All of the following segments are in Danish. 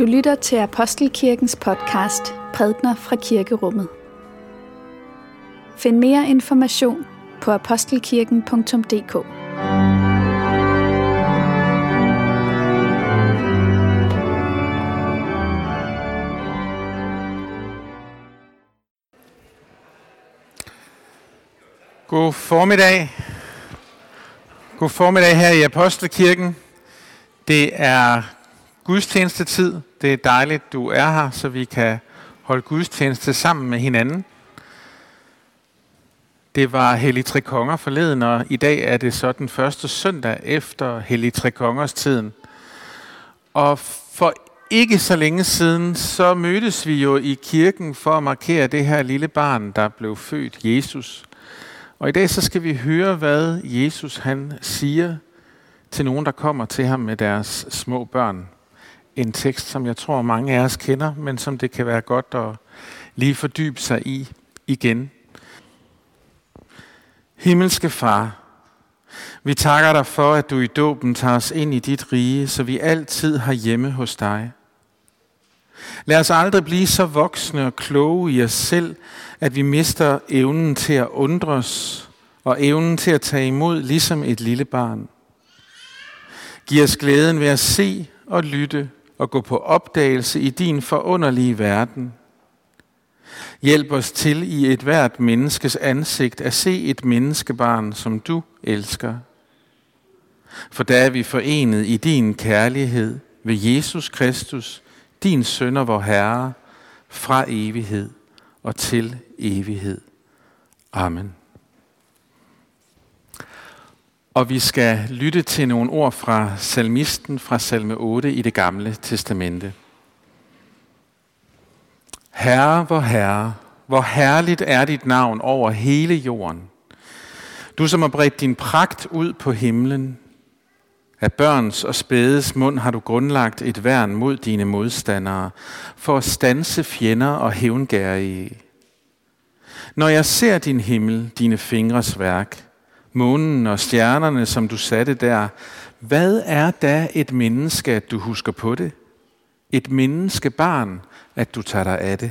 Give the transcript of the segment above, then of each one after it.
Du lytter til Apostelkirkens podcast Prædner fra Kirkerummet. Find mere information på apostelkirken.dk. God formiddag. God formiddag her i Apostelkirken. Det er gudstjeneste tid. Det er dejligt, du er her, så vi kan holde gudstjeneste sammen med hinanden. Det var Hellig Tre Konger forleden, og i dag er det så den første søndag efter Hellig Tre Kongers tiden. Og for ikke så længe siden, så mødtes vi jo i kirken for at markere det her lille barn, der blev født, Jesus. Og i dag så skal vi høre, hvad Jesus han siger til nogen, der kommer til ham med deres små børn. En tekst, som jeg tror mange af os kender, men som det kan være godt at lige fordybe sig i igen. Himmelske Far, vi takker dig for, at du i dåben tager os ind i dit rige, så vi altid har hjemme hos dig. Lad os aldrig blive så voksne og kloge i os selv, at vi mister evnen til at undres og evnen til at tage imod ligesom et lille barn. Giv os glæden ved at se og lytte og gå på opdagelse i din forunderlige verden. Hjælp os til i et hvert menneskes ansigt at se et menneskebarn, som du elsker. For der er vi forenet i din kærlighed ved Jesus Kristus, din søn og vor Herre, fra evighed og til evighed. Amen. Og vi skal lytte til nogle ord fra salmisten fra salme 8 i det gamle testamente. Herre, hvor herre, hvor herligt er dit navn over hele jorden. Du som har bredt din pragt ud på himlen, af børns og spædes mund har du grundlagt et værn mod dine modstandere, for at stanse fjender og hævngærige. Når jeg ser din himmel, dine fingres værk, månen og stjernerne, som du satte der, hvad er da et menneske, at du husker på det? Et menneskebarn, at du tager dig af det?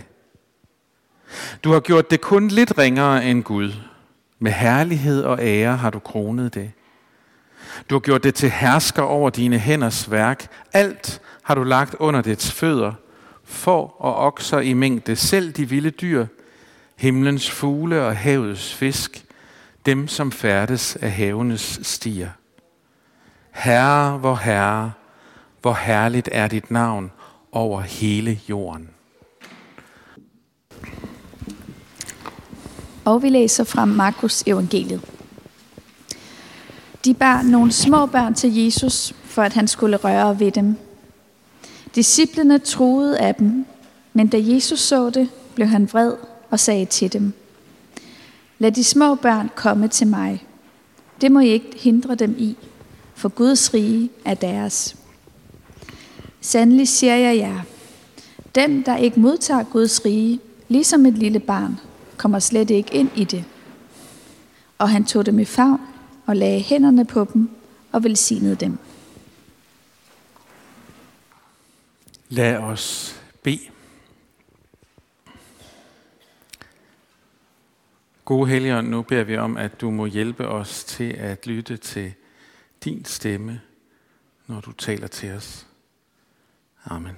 Du har gjort det kun lidt ringere end Gud. Med herlighed og ære har du kronet det. Du har gjort det til hersker over dine hænders værk. Alt har du lagt under dets fødder. For og okser i mængde, selv de vilde dyr, himlens fugle og havets fisk, dem som færdes af havenes stier. Herre, hvor herre, hvor herligt er dit navn over hele jorden. Og vi læser fra Markus evangeliet. De bar nogle små børn til Jesus, for at han skulle røre ved dem. Disciplene troede af dem, men da Jesus så det, blev han vred og sagde til dem, Lad de små børn komme til mig. Det må I ikke hindre dem i, for Guds rige er deres. Sandelig siger jeg jer, den, der ikke modtager Guds rige, ligesom et lille barn, kommer slet ikke ind i det. Og han tog dem i favn og lagde hænderne på dem og velsignede dem. Lad os bede. Gode Helligånd, nu beder vi om, at du må hjælpe os til at lytte til din stemme, når du taler til os. Amen.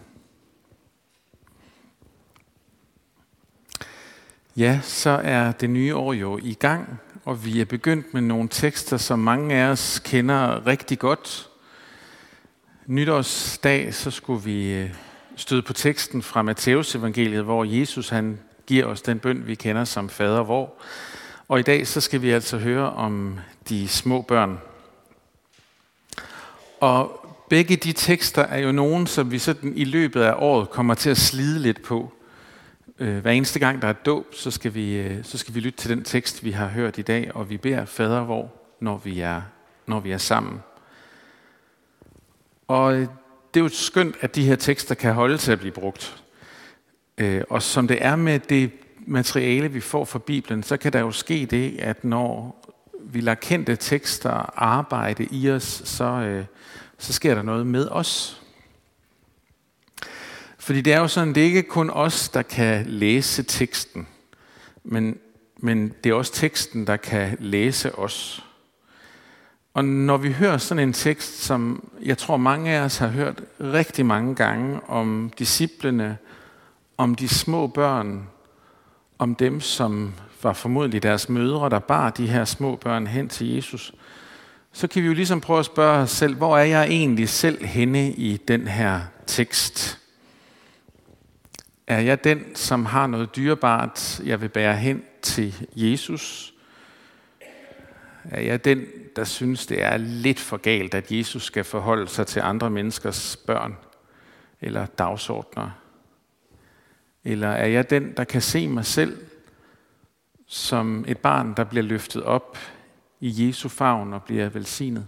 Ja, så er det nye år jo i gang, og vi er begyndt med nogle tekster, som mange af os kender rigtig godt. Nytårsdag, så skulle vi øh, støde på teksten fra Matteus evangeliet, hvor Jesus han giver os den bøn, vi kender som fader vor. Og i dag så skal vi altså høre om de små børn. Og begge de tekster er jo nogen, som vi sådan i løbet af året kommer til at slide lidt på. Øh, hver eneste gang der er dåb, så skal vi øh, så skal vi lytte til den tekst, vi har hørt i dag, og vi beder fader vor, når vi er, når vi er sammen. Og øh, det er jo skønt, at de her tekster kan holde til at blive brugt. Øh, Og som det er med det materiale, vi får fra Bibelen, så kan der jo ske det, at når vi lader kendte tekster arbejde i os, så, øh, så sker der noget med os. Fordi det er jo sådan, det er ikke kun os, der kan læse teksten, men, men det er også teksten, der kan læse os. Og når vi hører sådan en tekst, som jeg tror mange af os har hørt rigtig mange gange om disciplene, om de små børn, om dem, som var formodentlig deres mødre, der bar de her små børn hen til Jesus, så kan vi jo ligesom prøve at spørge os selv, hvor er jeg egentlig selv henne i den her tekst? Er jeg den, som har noget dyrebart, jeg vil bære hen til Jesus? Er jeg den, der synes, det er lidt for galt, at Jesus skal forholde sig til andre menneskers børn eller dagsordner? Eller er jeg den, der kan se mig selv som et barn, der bliver løftet op i Jesu favn og bliver velsignet?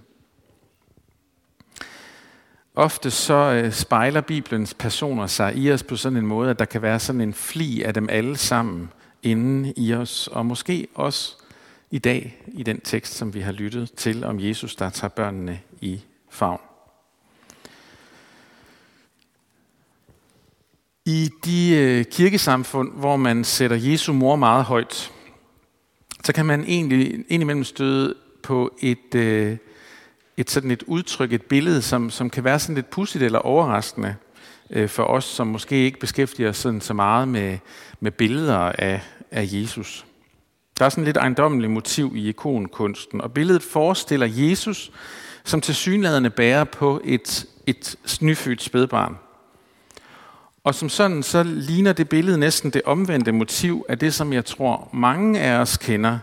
Ofte så øh, spejler Bibelens personer sig i os på sådan en måde, at der kan være sådan en fli af dem alle sammen inde i os, og måske også i dag i den tekst, som vi har lyttet til om Jesus, der tager børnene i favn. I de øh, kirkesamfund, hvor man sætter Jesu mor meget højt, så kan man egentlig indimellem støde på et, øh, et sådan et udtryk, et billede, som, som kan være sådan lidt pudsigt eller overraskende øh, for os, som måske ikke beskæftiger os sådan så meget med, med billeder af, af Jesus. Der er sådan lidt ejendommeligt motiv i ikonkunsten, og billedet forestiller Jesus, som til synlædende bærer på et, et snyfødt spædbarn. Og som sådan, så ligner det billede næsten det omvendte motiv af det, som jeg tror mange af os kender.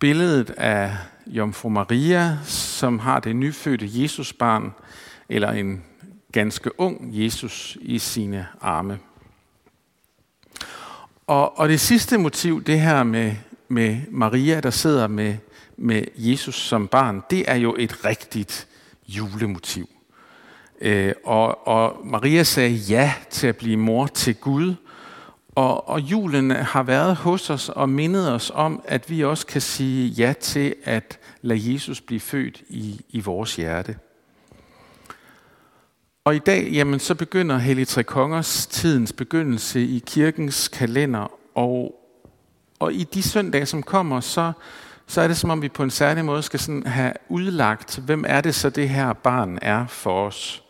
Billedet af Jomfru Maria, som har det nyfødte Jesusbarn, eller en ganske ung Jesus i sine arme. Og, og det sidste motiv, det her med, med Maria, der sidder med, med Jesus som barn, det er jo et rigtigt julemotiv. Øh, og, og Maria sagde ja til at blive mor til Gud, og, og julen har været hos os og mindet os om, at vi også kan sige ja til at lade Jesus blive født i, i vores hjerte. Og i dag, jamen, så begynder Hellig Tre Kongers tidens begyndelse i kirkens kalender, og, og i de søndage, som kommer, så, så er det som om vi på en særlig måde skal sådan have udlagt, hvem er det så det her barn er for os.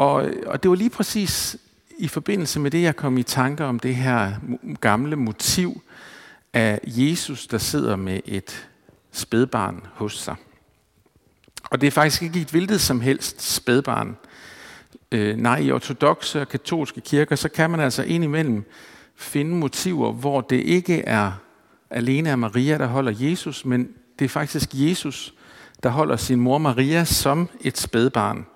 Og, og det var lige præcis i forbindelse med det, jeg kom i tanker om det her gamle motiv af Jesus, der sidder med et spædbarn hos sig. Og det er faktisk ikke et hvilket som helst spædbarn. Øh, nej, i ortodoxe og katolske kirker, så kan man altså indimellem finde motiver, hvor det ikke er alene er Maria, der holder Jesus, men det er faktisk Jesus, der holder sin mor Maria som et spædbarn.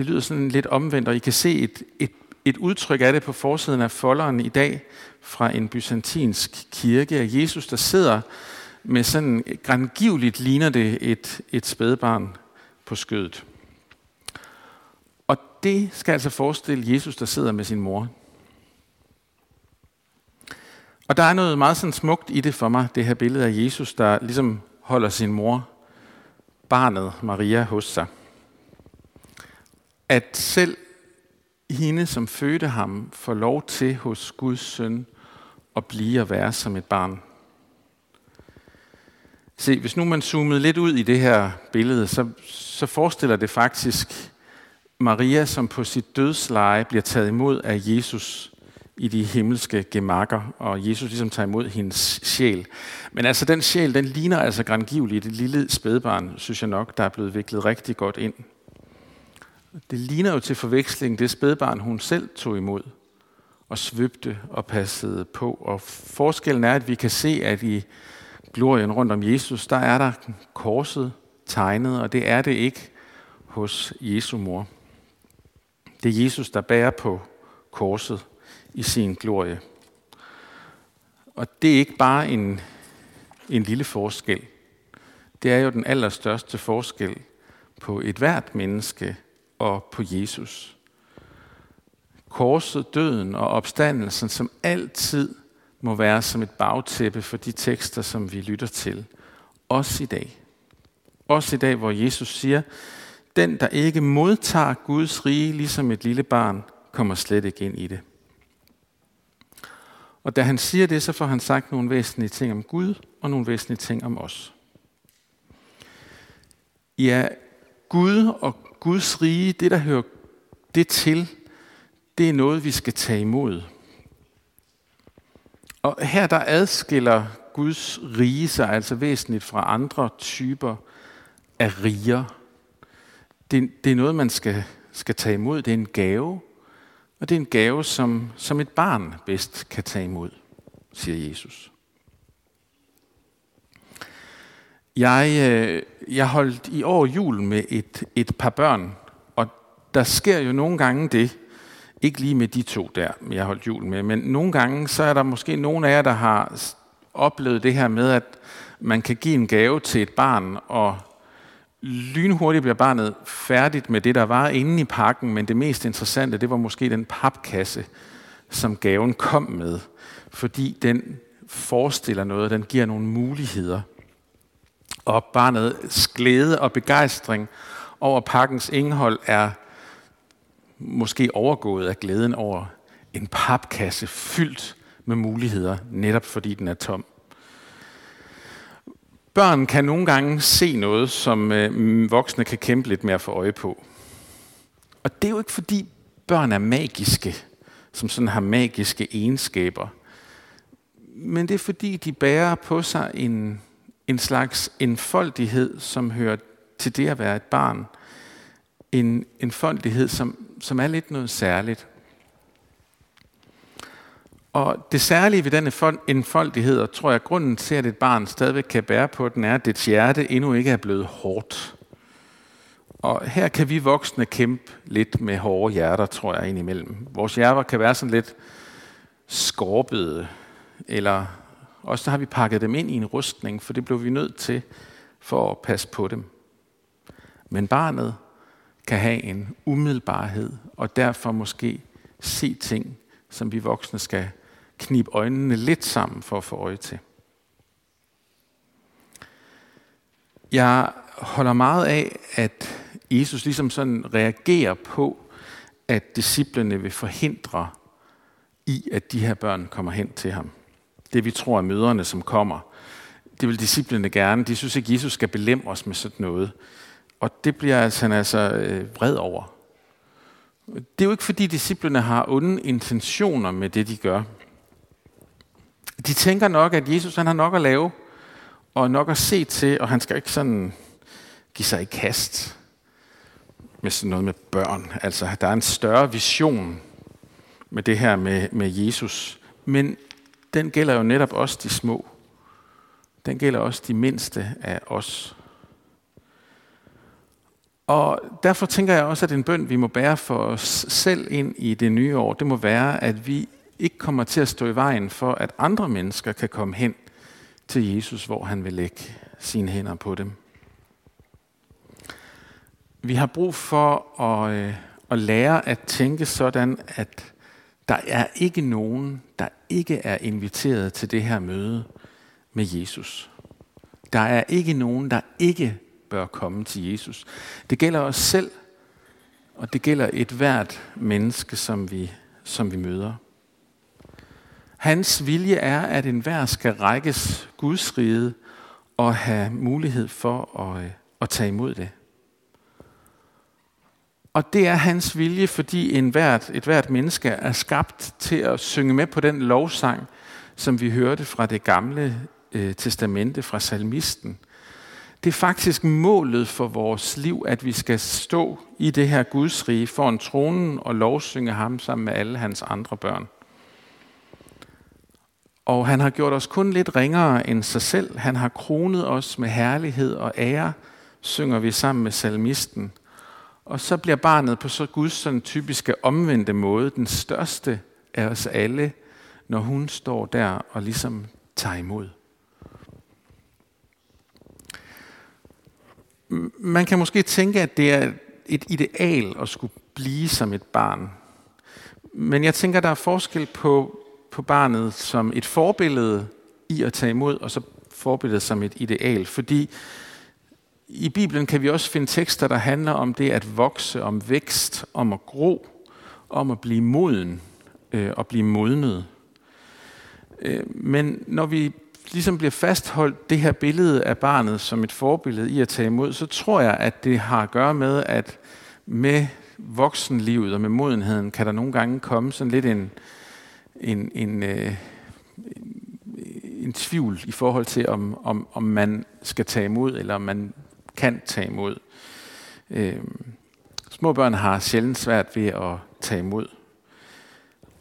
Det lyder sådan lidt omvendt, og I kan se et, et, et udtryk af det på forsiden af folderen i dag fra en byzantinsk kirke af Jesus, der sidder med sådan grangivligt ligner det et, et spædbarn på skødet. Og det skal altså forestille Jesus, der sidder med sin mor. Og der er noget meget sådan smukt i det for mig, det her billede af Jesus, der ligesom holder sin mor, barnet Maria, hos sig at selv hende, som fødte ham, får lov til hos Guds søn at blive og være som et barn. Se, hvis nu man zoomede lidt ud i det her billede, så, så forestiller det faktisk Maria, som på sit dødsleje bliver taget imod af Jesus i de himmelske gemakker, og Jesus ligesom tager imod hendes sjæl. Men altså den sjæl, den ligner altså grangiveligt et lille spædbarn, synes jeg nok, der er blevet viklet rigtig godt ind det ligner jo til forveksling det spædbarn, hun selv tog imod og svøbte og passede på. Og forskellen er, at vi kan se, at i glorien rundt om Jesus, der er der korset tegnet, og det er det ikke hos Jesu mor. Det er Jesus, der bærer på korset i sin glorie. Og det er ikke bare en, en lille forskel. Det er jo den allerstørste forskel på et hvert menneske, og på Jesus. Korset, døden og opstandelsen, som altid må være som et bagtæppe for de tekster, som vi lytter til. Også i dag. Også i dag, hvor Jesus siger, den, der ikke modtager Guds rige ligesom et lille barn, kommer slet ikke ind i det. Og da han siger det, så får han sagt nogle væsentlige ting om Gud og nogle væsentlige ting om os. Ja, Gud og Guds rige, det der hører det til, det er noget, vi skal tage imod. Og her der adskiller Guds rige sig altså væsentligt fra andre typer af riger. Det, det er noget, man skal, skal tage imod. Det er en gave. Og det er en gave, som, som et barn bedst kan tage imod, siger Jesus. Jeg, øh, jeg holdt i år jul med et, et par børn, og der sker jo nogle gange det, ikke lige med de to der, jeg holdt jul med, men nogle gange, så er der måske nogle af jer, der har oplevet det her med, at man kan give en gave til et barn, og lynhurtigt bliver barnet færdigt med det, der var inde i pakken, men det mest interessante, det var måske den papkasse, som gaven kom med, fordi den forestiller noget, den giver nogle muligheder. Og barnets glæde og begejstring over pakkens indhold er måske overgået af glæden over en papkasse fyldt med muligheder, netop fordi den er tom. Børn kan nogle gange se noget, som øh, voksne kan kæmpe lidt med at få øje på. Og det er jo ikke fordi børn er magiske, som sådan har magiske egenskaber. Men det er fordi, de bærer på sig en, en slags enfoldighed, som hører til det at være et barn. En enfoldighed, som, som er lidt noget særligt. Og det særlige ved den enfoldighed, og tror jeg, grunden til, at et barn stadigvæk kan bære på den, er, at dets hjerte endnu ikke er blevet hårdt. Og her kan vi voksne kæmpe lidt med hårde hjerter, tror jeg, indimellem. Vores hjerter kan være sådan lidt skorpede, eller og så har vi pakket dem ind i en rustning, for det blev vi nødt til for at passe på dem. Men barnet kan have en umiddelbarhed, og derfor måske se ting, som vi voksne skal knibe øjnene lidt sammen for at få øje til. Jeg holder meget af, at Jesus ligesom sådan reagerer på, at disciplene vil forhindre i, at de her børn kommer hen til ham. Det vi tror er møderne, som kommer, det vil disciplene gerne. De synes ikke, Jesus skal belemme os med sådan noget. Og det bliver altså, han altså øh, vred over. Det er jo ikke, fordi disciplene har onde intentioner med det, de gør. De tænker nok, at Jesus han har nok at lave, og nok at se til, og han skal ikke sådan give sig i kast med sådan noget med børn. Altså, der er en større vision med det her med, med Jesus. Men den gælder jo netop også de små. Den gælder også de mindste af os. Og derfor tænker jeg også, at en bøn, vi må bære for os selv ind i det nye år, det må være, at vi ikke kommer til at stå i vejen for, at andre mennesker kan komme hen til Jesus, hvor han vil lægge sine hænder på dem. Vi har brug for at, øh, at lære at tænke sådan, at der er ikke nogen, der ikke er inviteret til det her møde med Jesus. Der er ikke nogen, der ikke bør komme til Jesus. Det gælder os selv, og det gælder et hvert menneske, som vi, som vi møder. Hans vilje er, at enhver skal rækkes Guds rige og have mulighed for at, at tage imod det. Og det er hans vilje, fordi en hvert, et hvert menneske er skabt til at synge med på den lovsang, som vi hørte fra det gamle øh, testamente, fra salmisten. Det er faktisk målet for vores liv, at vi skal stå i det her Guds rige foran tronen og lovsynge ham sammen med alle hans andre børn. Og han har gjort os kun lidt ringere end sig selv. Han har kronet os med herlighed og ære, synger vi sammen med salmisten. Og så bliver barnet på så Guds sådan typiske omvendte måde den største af os alle, når hun står der og ligesom tager imod. Man kan måske tænke, at det er et ideal at skulle blive som et barn. Men jeg tænker, der er forskel på på barnet som et forbillede i at tage imod, og så forbilledet som et ideal. Fordi i Bibelen kan vi også finde tekster, der handler om det at vokse, om vækst, om at gro, om at blive moden øh, og blive modnet. Øh, men når vi ligesom bliver fastholdt det her billede af barnet som et forbillede i at tage imod, så tror jeg, at det har at gøre med, at med voksenlivet og med modenheden kan der nogle gange komme sådan lidt en, en, en, øh, en tvivl i forhold til, om, om, om man skal tage imod, eller om man kan tage imod. Øh, små børn har sjældent svært ved at tage imod.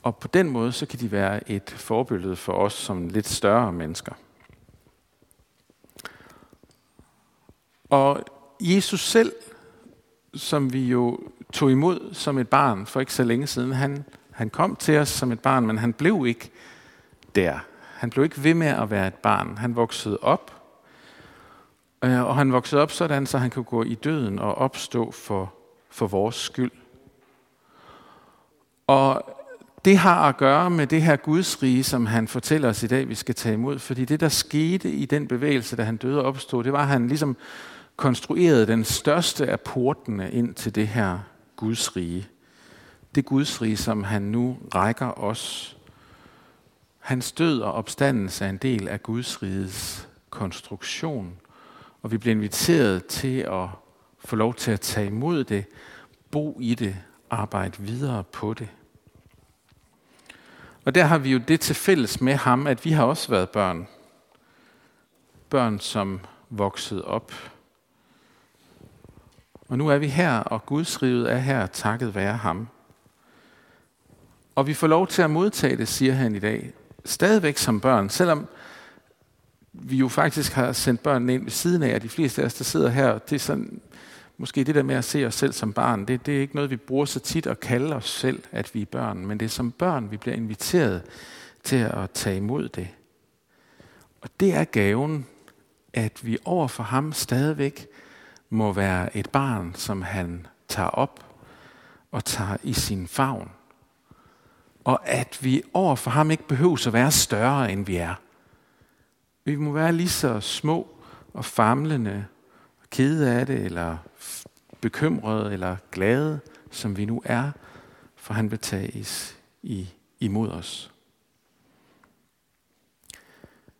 Og på den måde, så kan de være et forbillede for os som lidt større mennesker. Og Jesus selv, som vi jo tog imod som et barn for ikke så længe siden, han, han kom til os som et barn, men han blev ikke der. Han blev ikke ved med at være et barn. Han voksede op, Øh, og han voksede op sådan, så han kunne gå i døden og opstå for, for vores skyld. Og det har at gøre med det her Guds rige, som han fortæller os i dag, vi skal tage imod. Fordi det, der skete i den bevægelse, da han døde og opstod, det var, at han ligesom konstruerede den største af portene ind til det her Guds rige. Det Guds rige, som han nu rækker os. Hans død og opstandelse er en del af Guds riges konstruktion. Og vi bliver inviteret til at få lov til at tage imod det, bo i det, arbejde videre på det. Og der har vi jo det til fælles med ham, at vi har også været børn. Børn, som voksede op. Og nu er vi her, og Guds riget er her, takket være ham. Og vi får lov til at modtage det, siger han i dag, stadigvæk som børn, selvom vi jo faktisk har sendt børnene ind ved siden af, og de fleste af os, der sidder her, det er sådan, måske det der med at se os selv som barn, det, det er ikke noget, vi bruger så tit at kalde os selv, at vi er børn, men det er som børn, vi bliver inviteret til at tage imod det. Og det er gaven, at vi over for ham stadigvæk må være et barn, som han tager op og tager i sin favn. Og at vi over for ham ikke behøver at være større, end vi er. Vi må være lige så små og famlende og kede af det, eller bekymrede eller glade, som vi nu er, for han vil tages i, imod os.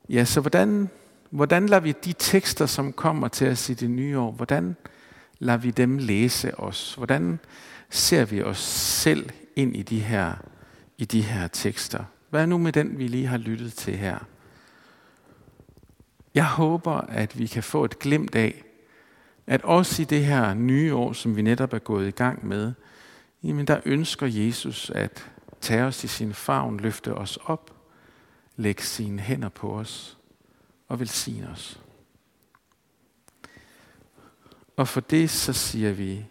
Ja, så hvordan, hvordan lader vi de tekster, som kommer til os i det nye år, hvordan lader vi dem læse os? Hvordan ser vi os selv ind i de her, i de her tekster? Hvad er nu med den, vi lige har lyttet til her? Jeg håber, at vi kan få et glimt af, at også i det her nye år, som vi netop er gået i gang med, jamen der ønsker Jesus at tage os i sin favn, løfte os op, lægge sine hænder på os og velsigne os. Og for det så siger vi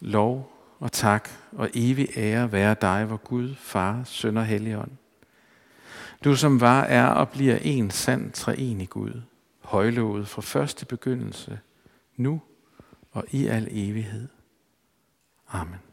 lov og tak og evig ære være dig, vor Gud, Far, Søn og Helligånd. Du som var, er og bliver en sand treenig Gud, højlovet fra første begyndelse – nu og i al evighed. Amen.